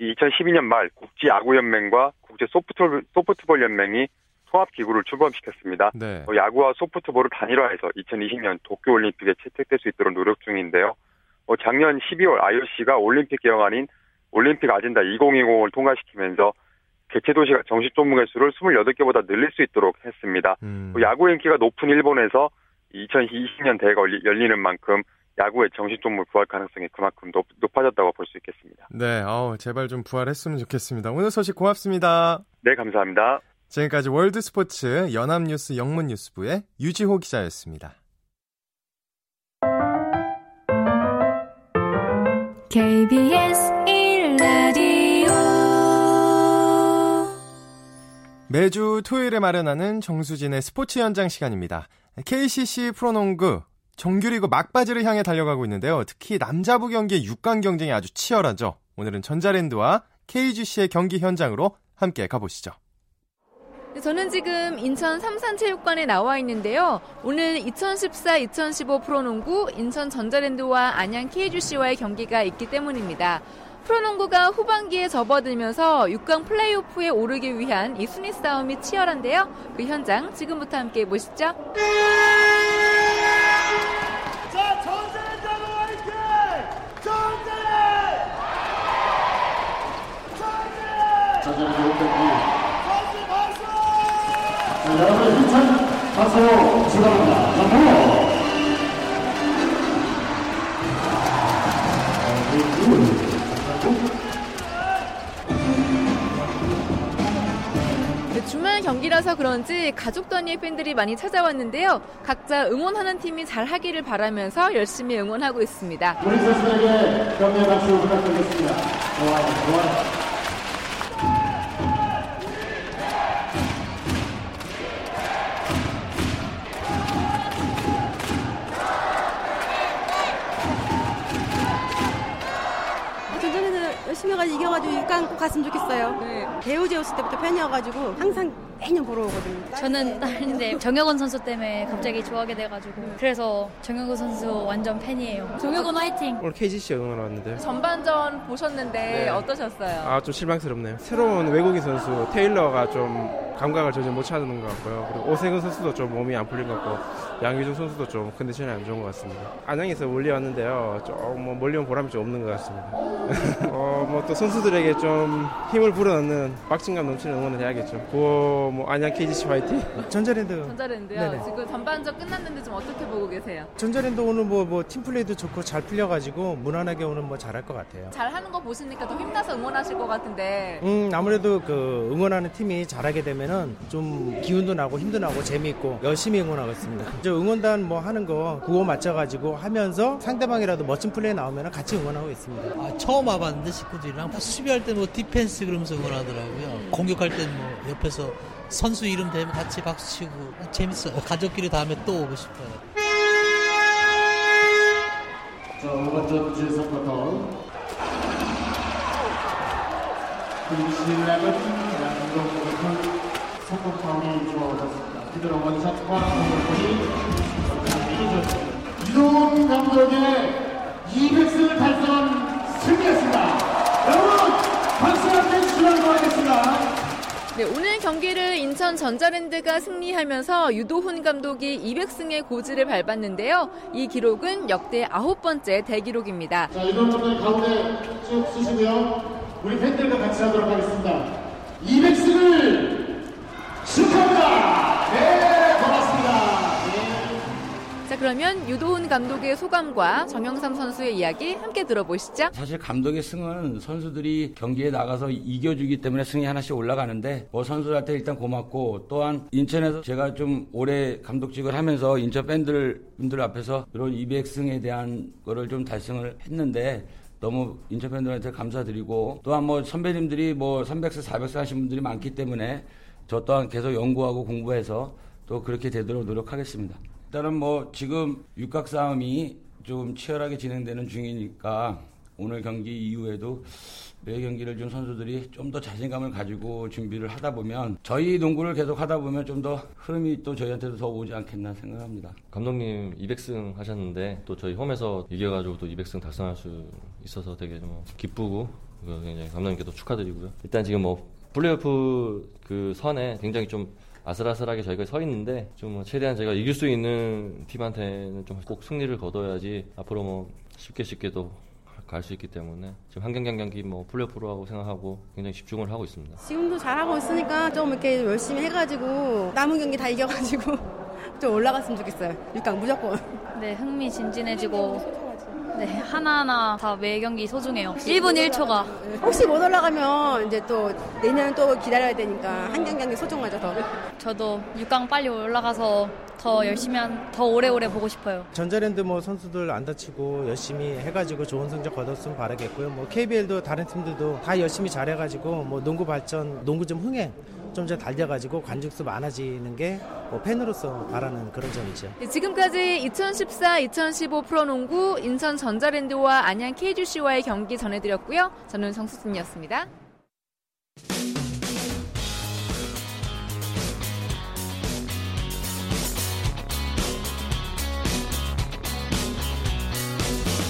[SPEAKER 5] 2012년 말 국제 야구 연맹과 국제 소프트볼, 소프트볼 연맹이 통합 기구를 출범시켰습니다. 네. 야구와 소프트볼을 단일화해서 2020년 도쿄 올림픽에 채택될 수 있도록 노력 중인데요. 어, 작년 12월 IOC가 올림픽 개혁안인 올림픽 아젠다 2020을 통과시키면서 개최 도시가 정식 종목의 수를 28개보다 늘릴 수 있도록 했습니다. 음. 야구 인기가 높은 일본에서 2020년 대회가 열리는 만큼 야구의 정식 종목 부활 가능성이 그만큼 높, 아졌다고 볼 수 있겠습니다.
[SPEAKER 1] 네, 어 제발 좀 부활했으면 좋겠습니다. 오늘 소식 고맙습니다.
[SPEAKER 5] 네, 감사합니다.
[SPEAKER 1] 지금까지 월드 스포츠 연합뉴스 영문뉴스부의 유지호 기자였습니다. KBS 매주 토요일에 마련하는 정수진의 스포츠 현장 시간입니다. KCC 프로농구 정규리그 막바지를 향해 달려가고 있는데요. 특히 남자부 경기의 6강 경쟁이 아주 치열하죠. 오늘은 전자랜드와 KGC의 경기 현장으로 함께 가보시죠.
[SPEAKER 6] 저는 지금 인천 삼산체육관에 나와 있는데요. 오늘 2014-2015 프로농구 인천 전자랜드와 안양 KGC와의 경기가 있기 때문입니다. 프로농구가 후반기에 접어들면서 6강 플레이오프에 오르기 위한 이 순위 싸움이 치열한데요. 그 현장 지금부터 함께 보시죠. 자, 전자랜드하고 화이팅! 전자랜드! 전자랜드! 전자랜드 500기! 전지 박수! 자, 여러분 힘찬
[SPEAKER 7] 박수 축하합니다.
[SPEAKER 6] 경기라서 그런지 가족 단위의 팬들이 많이 찾아왔는데요. 각자 응원하는 팀이 잘 하기를 바라면서 열심히 응원하고 있습니다.
[SPEAKER 7] 우리 선수에게 격려 박수 부탁드리겠습니다. 좋아요, 좋아요.
[SPEAKER 8] 6강 꼭 갔으면 좋겠어요. 네. 배우 제우스 때부터 팬이어가지고 항상 매년 보러 오거든요.
[SPEAKER 9] 저는 딸인데 정혁원 선수 때문에 갑자기 좋아하게 돼가지고 그래서 정혁원 선수 완전 팬이에요. 정혁원 화이팅!
[SPEAKER 10] 오늘 KGC 응원 왔는데
[SPEAKER 6] 전반전 보셨는데 네. 어떠셨어요?
[SPEAKER 10] 아 좀 실망스럽네요. 새로운 외국인 선수 테일러가 좀 감각을 전혀 못 찾는 것 같고요. 그리고 오세근 선수도 좀 몸이 안 풀린 것 같고 양규중 선수도 좀 컨디션이 안 좋은 것 같습니다. 안양에서 멀리 왔는데요. 좀뭐 멀리 온 보람이 좀 없는 것 같습니다. (laughs) 어, 뭐 또 선수들에게 좀 힘을 불어넣는 박진감 넘치는 응원을 해야겠죠. 구호 뭐 안양 KGC 화이팅.
[SPEAKER 11] 전자랜드.
[SPEAKER 6] 전자랜드요. 네네. 지금 전반전 끝났는데 좀 어떻게 보고 계세요?
[SPEAKER 11] 전자랜드 오늘 뭐 뭐 팀플레이도 좋고 잘 풀려가지고 무난하게 오늘 뭐 잘할 것 같아요.
[SPEAKER 6] 잘하는 거 보시니까 더 힘나서 응원하실 것 같은데.
[SPEAKER 11] 음 아무래도 그 응원하는 팀이 잘하게 되면은 좀 기운도 나고 힘도 나고 재미있고 열심히 응원하겠습니다. 저 응원단 뭐 하는 거 구호 맞춰가지고 하면서 상대방이라도 멋진 플레이 나오면 같이 응원하고 있습니다.
[SPEAKER 12] 아, 처음 와봤는데 식구들이랑 수비할 때 뭐 디펜스 그러면서 응원하더라고요. 공격할 땐 뭐 옆에서 선수 이름 대면 같이 박수 치고 재밌어요. 가족끼리 다음에 또 오고 싶어요.
[SPEAKER 7] 자, 5번째 제3쿼터. 김신락은 양동부터 성공 파울이 주어졌습니다. 그대로 원샷과 공격이 이동훈 감독의 200승을 달성한 승리였습니다. 여러분 박수 함께 주시면 고맙겠습니다.
[SPEAKER 6] 네, 오늘 경기를 인천 전자랜드가 승리하면서 유도훈 감독이 200승의 고지를 밟았는데요. 이 기록은 역대 아홉 번째 대기록입니다.
[SPEAKER 7] 자, 유도훈 감독 가운데 쭉 쓰시고요. 우리 팬들과 같이 하도록 하겠습니다. 200승을 축하합니다. 네, 고맙습니다. 네.
[SPEAKER 6] 자, 그러면 유도훈 감독의 소감과 정영삼 선수의 이야기 함께 들어보시죠.
[SPEAKER 13] 사실 감독의 승은 선수들이 경기에 나가서 이겨주기 때문에 승이 하나씩 올라가는데 뭐 선수들한테 일단 고맙고 또한 인천에서 제가 좀 오래 감독직을 하면서 인천 팬들 분들 앞에서 이런 200승에 대한 거를 좀 달성을 했는데 너무 인천 팬들한테 감사드리고 또한 뭐 선배님들이 뭐 300세, 400세 하신 분들이 많기 때문에 저 또한 계속 연구하고 공부해서 또 그렇게 되도록 노력하겠습니다. 일단은 뭐 지금 육각 싸움이 좀 치열하게 진행되는 중이니까 오늘 경기 이후에도 매 경기를 좀 선수들이 좀 더 자신감을 가지고 준비를 하다 보면 저희 농구를 계속 하다 보면 좀 더 흐름이 또 저희한테도 더 오지 않겠나 생각합니다.
[SPEAKER 14] 감독님 200승 하셨는데 또 저희 홈에서 이겨가지고 또 200승 달성할 수 있어서 되게 뭐 기쁘고 굉장히 감독님께도 축하드리고요. 일단 지금 뭐 플레이오프 그 선에 굉장히 좀 아슬아슬하게 저희가 서 있는데 좀 최대한 제가 이길 수 있는 팀한테는 좀 꼭 승리를 거둬야지 앞으로 뭐 쉽게 쉽게도 갈 수 있기 때문에 지금 한 경기 한 경기 뭐 플레이오프로 하고 생각하고 굉장히 집중을 하고 있습니다.
[SPEAKER 8] 지금도 잘하고 있으니까 좀 이렇게 열심히 해가지고 남은 경기 다 이겨가지고 (laughs) 좀 올라갔으면 좋겠어요. 6강 무조건.
[SPEAKER 9] 네, 흥미진진해지고 네, 하나하나 다 매 경기 소중해요. 1분 1초가.
[SPEAKER 8] 혹시 못 올라가면 이제 또 내년 또 기다려야 되니까 한 경기 한 경기 소중하죠, 더.
[SPEAKER 9] 저도 6강 빨리 올라가서 더 열심히 한, 더 오래오래 보고 싶어요.
[SPEAKER 11] 전자랜드 뭐 선수들 안 다치고 열심히 해가지고 좋은 성적 거뒀으면 바라겠고요. 뭐 KBL도 다른 팀들도 다 열심히 잘해가지고 뭐 농구 발전, 농구 좀 흥행 좀더 달려가지고 관중수 많아지는 게 뭐 팬으로서 바라는 그런 점이죠.
[SPEAKER 6] 네, 지금까지 2014-2015 프로농구 인천 전자랜드와 안양 KGC와의 경기 전해드렸고요. 저는 정수진이었습니다.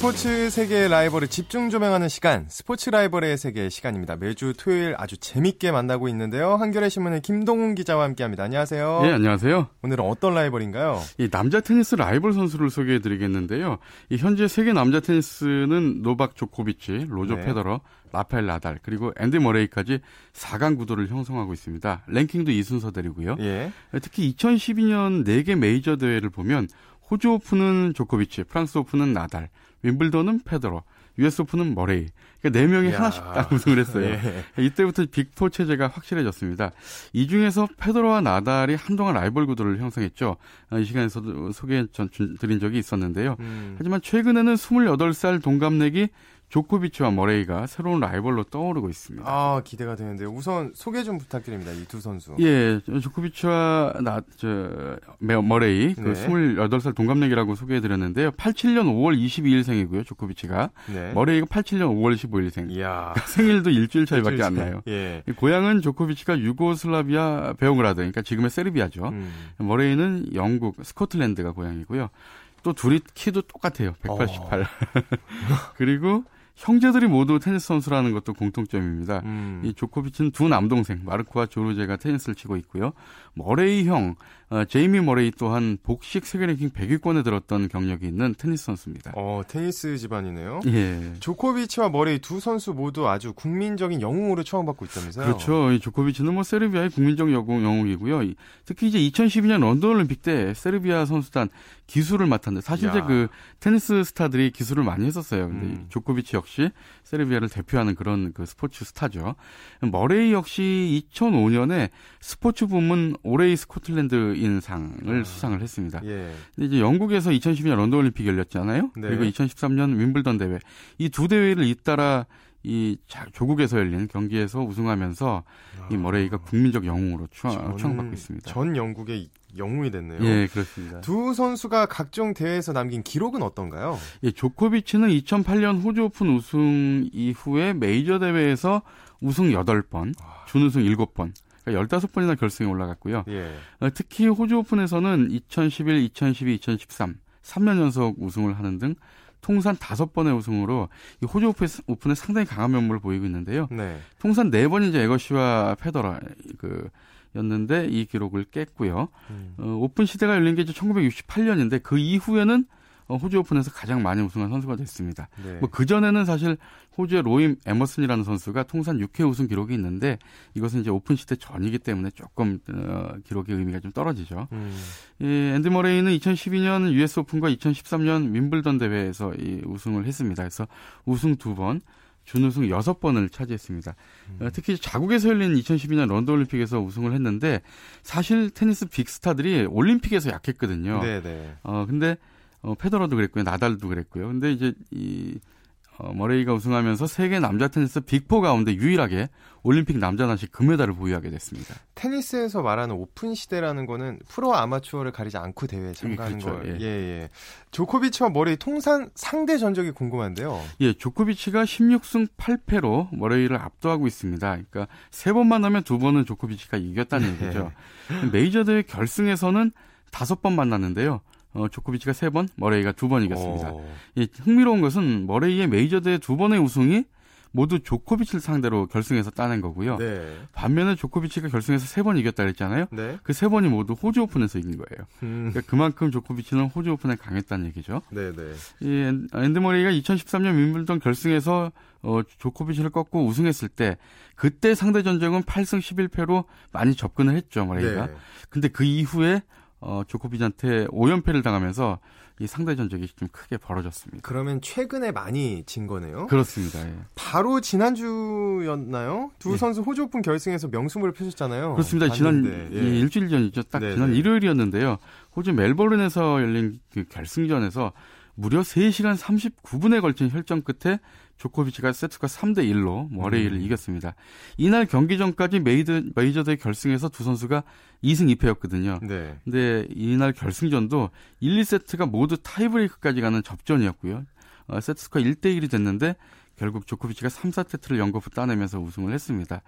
[SPEAKER 1] 스포츠 세계의 라이벌을 집중 조명하는 시간, 스포츠 라이벌의 세계 시간입니다. 매주 토요일 아주 재밌게 만나고 있는데요. 한겨레 신문의 김동훈 기자와 함께합니다. 안녕하세요.
[SPEAKER 15] 네, 안녕하세요.
[SPEAKER 1] 오늘은 어떤 라이벌인가요?
[SPEAKER 15] 이 남자 테니스 라이벌 선수를 소개해드리겠는데요. 이 현재 세계 남자 테니스는 노박 조코비치, 로저 네. 페더러, 라파엘 나달 그리고 앤디 머레이까지 4강 구도를 형성하고 있습니다. 랭킹도 이 순서대로고요. 예. 특히 2012년 4개 메이저 대회를 보면 호주 오픈은 조코비치, 프랑스 오픈은 나달, 윈블던은 페더러, US 오픈은 머레이. 그러니까 4명이 하나씩 딱 우승을 했어요. (laughs) 예. 이때부터 Big Four 체제가 확실해졌습니다. 이 중에서 페더러와 나달이 한동안 라이벌 구도를 형성했죠. 어, 이 시간에서도 소개 드린 적이 있었는데요. 음. 하지만 최근에는 28살 동갑내기 조코비치와 머레이가 새로운 라이벌로 떠오르고 있습니다.
[SPEAKER 1] 아 기대가 되는데요. 우선 소개 좀 부탁드립니다. 이 두 선수.
[SPEAKER 15] 예, 조코비치와 나, 저, 머레이 그 네. 28살 동갑내기라고 소개해드렸는데요. 87년 5월 22일생이고요. 조코비치가 네. 머레이가 87년 5월 15일생. 이야. (laughs) 생일도 일주일 차이밖에 일주일 안 나요. 예. 고향은 조코비치가 유고슬라비아 베오그라드, 그러니까 지금의 세르비아죠. 음. 머레이는 영국 스코틀랜드가 고향이고요. 또 둘이 키도 똑같아요. 188. 어. (laughs) 그리고 형제들이 모두 테니스 선수라는 것도 공통점입니다. 음. 이 조코비치는 두 남동생 마르코와 조르제가 테니스를 치고 있고요. 머레이 형 어, 제이미 머레이 또한 복식 세계 랭킹 100위권에 들었던 경력이 있는 테니스 선수입니다.
[SPEAKER 1] 어, 테니스 집안이네요. 예. 조코비치와 머레이 두 선수 모두 아주 국민적인 영웅으로 추앙받고 있다면서요?
[SPEAKER 15] 그렇죠. 이 조코비치는 뭐 세르비아의 국민적 영웅, 영웅이고요. 특히 이제 2012년 런던 올림픽 때 세르비아 선수단 기수를 맡았는데 사실 야. 이제 그 테니스 스타들이 기수를 많이 했었어요. 근데 음. 조코비치 역시 세르비아를 대표하는 그런 그 스포츠 스타죠. 머레이 역시 2005년에 스포츠 부문 올해의 스코틀랜드인 상을 아. 수상을 했습니다. 예. 근데 이제 영국에서 2012년 런던 올림픽 열렸잖아요. 네. 그리고 2013년 윈블던 대회 이 두 대회를 잇따라 이 조국에서 열린 경기에서 우승하면서 아. 이 머레이가 국민적 영웅으로 추앙, 추앙받고 있습니다.
[SPEAKER 1] 전 영국의 영웅이 됐네요.
[SPEAKER 15] 예, 그렇습니다.
[SPEAKER 1] 두 선수가 각종 대회에서 남긴 기록은 어떤가요?
[SPEAKER 15] 예, 조코비치는 2008년 호주 오픈 우승 이후에 메이저 대회에서 우승 8번, 준우승 7번, 그러니까 15번이나 결승에 올라갔고요. 예. 어, 특히 호주 오픈에서는 2011, 2012, 2013 3년 연속 우승을 하는 등 통산 5번의 우승으로 이 호주 오픈에 상당히 강한 면모를 보이고 있는데요. 네. 통산 4번 이제 애거시와 페더러 그 였는데 이 기록을 깼고요. 음. 어, 오픈 시대가 열린 게 이제 1968년인데 그 이후에는 어, 호주 오픈에서 가장 많이 우승한 선수가 됐습니다. 네. 뭐 그 전에는 사실 호주의 로이 에머슨이라는 선수가 통산 6회 우승 기록이 있는데 이것은 이제 오픈 시대 전이기 때문에 조금 어, 기록의 의미가 좀 떨어지죠. 음. 이 앤디 머레이는 2012년 US 오픈과 2013년 윈블던 대회에서 이 우승을 했습니다. 그래서 우승 두 번, 준우승 6번을 차지했습니다. 음. 특히 자국에서 열린 2012년 런던 올림픽에서 우승을 했는데 사실 테니스 빅스타들이 올림픽에서 약했거든요. 네네. 네. 어 근데 어, 페더러도 그랬고요. 나달도 그랬고요. 근데 이제 이 어, 머레이가 우승하면서 세계 남자 테니스 Big Four 가운데 유일하게 올림픽 남자 단식 금메달을 보유하게 됐습니다.
[SPEAKER 1] 테니스에서 말하는 오픈 시대라는 거는 프로와 아마추어를 가리지 않고 대회에 참가하는 그렇죠. 거예요. 예. 예, 예. 조코비치와 머레이 통산 상대 전적이 궁금한데요.
[SPEAKER 15] 예, 조코비치가 16승 8패로 머레이를 압도하고 있습니다. 그러니까 세 번만 하면 두 번은 조코비치가 이겼다는 네. 얘기죠. 메이저 대회 결승에서는 다섯 번 만났는데요. 어, 조코비치가 세 번, 머레이가 두번 이겼습니다. 이 흥미로운 것은 머레이의 메이저 대회 두 번의 우승이 모두 조코비치를 상대로 결승에서 따낸 거고요. 네. 반면에 조코비치가 결승에서 세 번 이겼다 그랬잖아요. 네. 그 세 번이 모두 호주 오픈에서 이긴 거예요. 음. 그러니까 그만큼 조코비치는 호주 오픈에 강했다는 얘기죠. 네, 네. 이 앤디 머레이가 2013년 윈블던 결승에서 어, 조코비치를 꺾고 우승했을 때 그때 상대 전적은 8승 11패로 많이 접근을 했죠, 머레이가. 네. 근데 그 이후에 어, 조코비치한테 5연패를 당하면서 이 상대 전적이 좀 크게 벌어졌습니다.
[SPEAKER 1] 그러면 최근에 많이 진 거네요?
[SPEAKER 15] 그렇습니다. 예.
[SPEAKER 1] 바로 지난주였나요? 두 예. 선수 호주 오픈 결승에서 명승부를 펼쳤잖아요.
[SPEAKER 15] 그렇습니다. 봤는데. 지난 예. 일주일 전이죠. 딱 네네. 지난 일요일이었는데요. 호주 멜버른에서 열린 그 결승전에서 무려 3시간 39분에 걸친 혈전 끝에 조코비치가 세트가 3대 1로 머레이를 음. 이겼습니다. 이날 경기 전까지 메이드, 메이저대 결승에서 두 선수가 2승 2패였거든요. 네. 근데 이날 결승전도 1, 2세트가 모두 타이브레이크까지 가는 접전이었고요. 어, 세트 스코어 1대 1이 됐는데 결국 조코비치가 3, 4세트를 연거푸 따내면서 우승을 했습니다.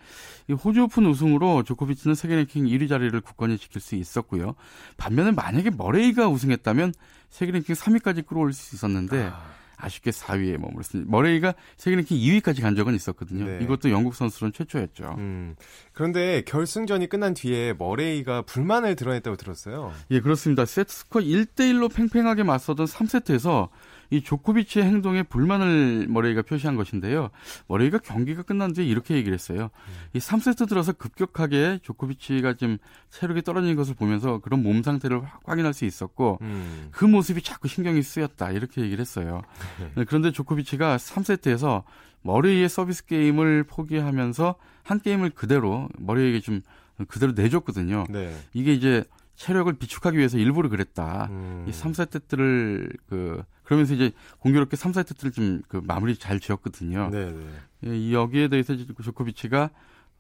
[SPEAKER 15] 이 호주 오픈 우승으로 조코비치는 세계 랭킹 1위 자리를 굳건히 지킬 수 있었고요. 반면에 만약에 머레이가 우승했다면 세계 랭킹 3위까지 끌어올릴 수 있었는데 아. 아쉽게 4위에 머물렀습니다. 머레이가 세계 랭킹 2위까지 간 적은 있었거든요. 네. 이것도 영국 선수로는 최초였죠. 음.
[SPEAKER 1] 그런데 결승전이 끝난 뒤에 머레이가 불만을 드러냈다고 들었어요.
[SPEAKER 15] 예, 그렇습니다. 세트 스코어 1대 1로 팽팽하게 맞서던 3세트에서 이 조코비치의 행동에 불만을 머레이가 표시한 것인데요. 머레이가 경기가 끝난 뒤에 이렇게 얘기를 했어요. 음. 이 3세트 들어서 급격하게 조코비치가 지금 체력이 떨어지는 것을 보면서 그런 몸 상태를 확인할 수 있었고 음. 그 모습이 자꾸 신경이 쓰였다. 이렇게 얘기를 했어요. 네. 그런데 조코비치가 3세트에서 머레이의 서비스 게임을 포기하면서 한 게임을 그대로 머레이에게 좀 그대로 내줬거든요. 네. 이게 이제 체력을 비축하기 위해서 일부러 그랬다. 음. 이 3세트들을 그 그러면서 이제 공교롭게 3 세트들을 좀그 마무리 잘 지었거든요. 네, 네. 예, 여기에 대해서 조코비치가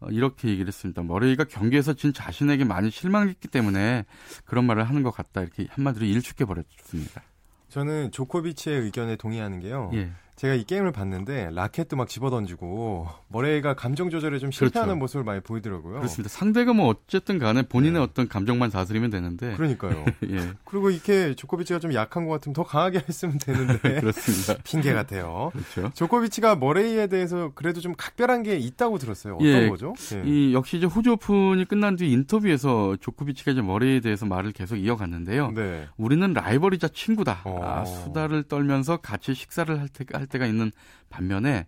[SPEAKER 15] 어, 이렇게 얘기를 했습니다. 머레이가 경기에서 진 자신에게 많이 실망했기 때문에 그런 말을 하는 것 같다. 이렇게 한마디로 일축해 버렸습니다.
[SPEAKER 1] 저는 조코비치의 의견에 동의하는 게요. 예. 제가 이 게임을 봤는데 라켓도 막 집어던지고 머레이가 감정 조절에 좀 실패하는 그렇죠. 모습을 많이 보이더라고요.
[SPEAKER 15] 그렇습니다. 상대가 뭐 어쨌든 간에 본인의 네. 어떤 감정만 다스리면 되는데.
[SPEAKER 1] 그러니까요. (laughs) 예. 그리고 이렇게 조코비치가 좀 약한 것 같으면 더 강하게 (laughs) 했으면 되는데. (laughs)
[SPEAKER 15] 그렇습니다.
[SPEAKER 1] 핑계 같아요. 그렇죠. 조코비치가 머레이에 대해서 그래도 좀 각별한 게 있다고 들었어요. 어떤 예. 거죠?
[SPEAKER 15] 예. 이 역시 이제 호주 오픈이 끝난 뒤 인터뷰에서 조코비치가 이제 머레이에 대해서 말을 계속 이어갔는데요. 네. 우리는 라이벌이자 친구다. 어. 아, 수다를 떨면서 같이 식사를 할, 때, 할 때가 있는 반면에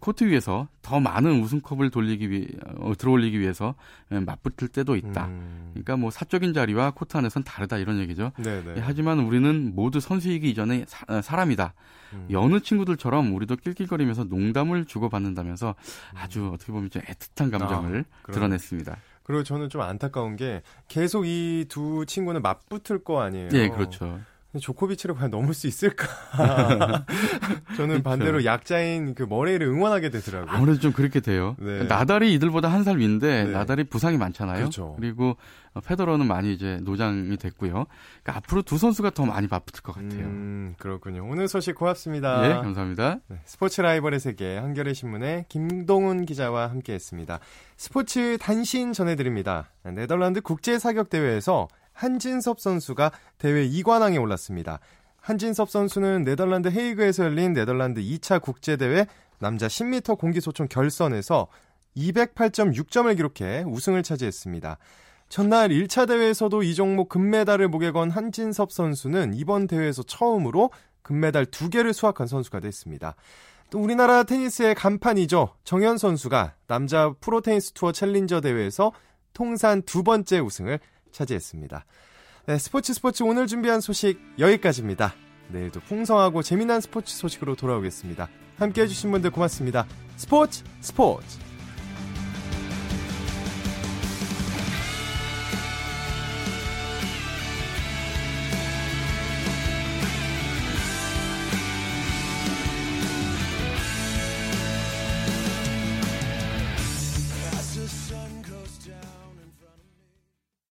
[SPEAKER 15] 코트 위에서 더 많은 우승컵을 돌리기 위해 어, 들어올리기 위해서 맞붙을 때도 있다. 음. 그러니까 뭐 사적인 자리와 코트 안에서는 다르다 이런 얘기죠. 네네. 네. 하지만 우리는 모두 선수이기 이전에 사, 어, 사람이다 음. 여느 친구들처럼 우리도 낄낄거리면서 농담을 주고받는다면서 음. 아주 어떻게 보면 좀 애틋한 감정을 아, 드러냈습니다.
[SPEAKER 1] 그리고 저는 좀 안타까운 게 계속 이 두 친구는 맞붙을 거 아니에요.
[SPEAKER 15] 네, 그렇죠.
[SPEAKER 1] 조코비치를 과연 넘을 수 있을까? (laughs) 저는 그렇죠. 반대로 약자인 그 머레이를 응원하게 되더라고요.
[SPEAKER 15] 아무래도 좀 그렇게 돼요. 네. 나달이 이들보다 한 살 위인데 네. 나달이 부상이 많잖아요. 그렇죠. 그리고 페더러는 많이 이제 노장이 됐고요. 그러니까 앞으로 두 선수가 더 많이 바쁠 것 같아요. 음,
[SPEAKER 1] 그렇군요. 오늘 소식 고맙습니다.
[SPEAKER 15] 예, 감사합니다.
[SPEAKER 1] 네, 스포츠 라이벌의 세계 한겨레 신문의 김동훈 기자와 함께했습니다. 스포츠 단신 전해드립니다. 네덜란드 국제 사격 대회에서 한진섭 선수가 대회 2관왕에 올랐습니다. 한진섭 선수는 네덜란드 헤이그에서 열린 네덜란드 2차 국제대회 남자 10m 공기소총 결선에서 208.6점을 기록해 우승을 차지했습니다. 첫날 1차 대회에서도 이 종목 금메달을 목에 건 한진섭 선수는 이번 대회에서 처음으로 금메달 2개를 수확한 선수가 됐습니다. 또 우리나라 테니스의 간판이죠. 정현 선수가 남자 프로 테니스 투어 챌린저 대회에서 통산 두 번째 우승을 차지했습니다. 네, 스포츠 스포츠 오늘 준비한 소식 여기까지입니다. 내일도 풍성하고 재미난 스포츠 소식으로 돌아오겠습니다. 함께 해주신 분들 고맙습니다. 스포츠 스포츠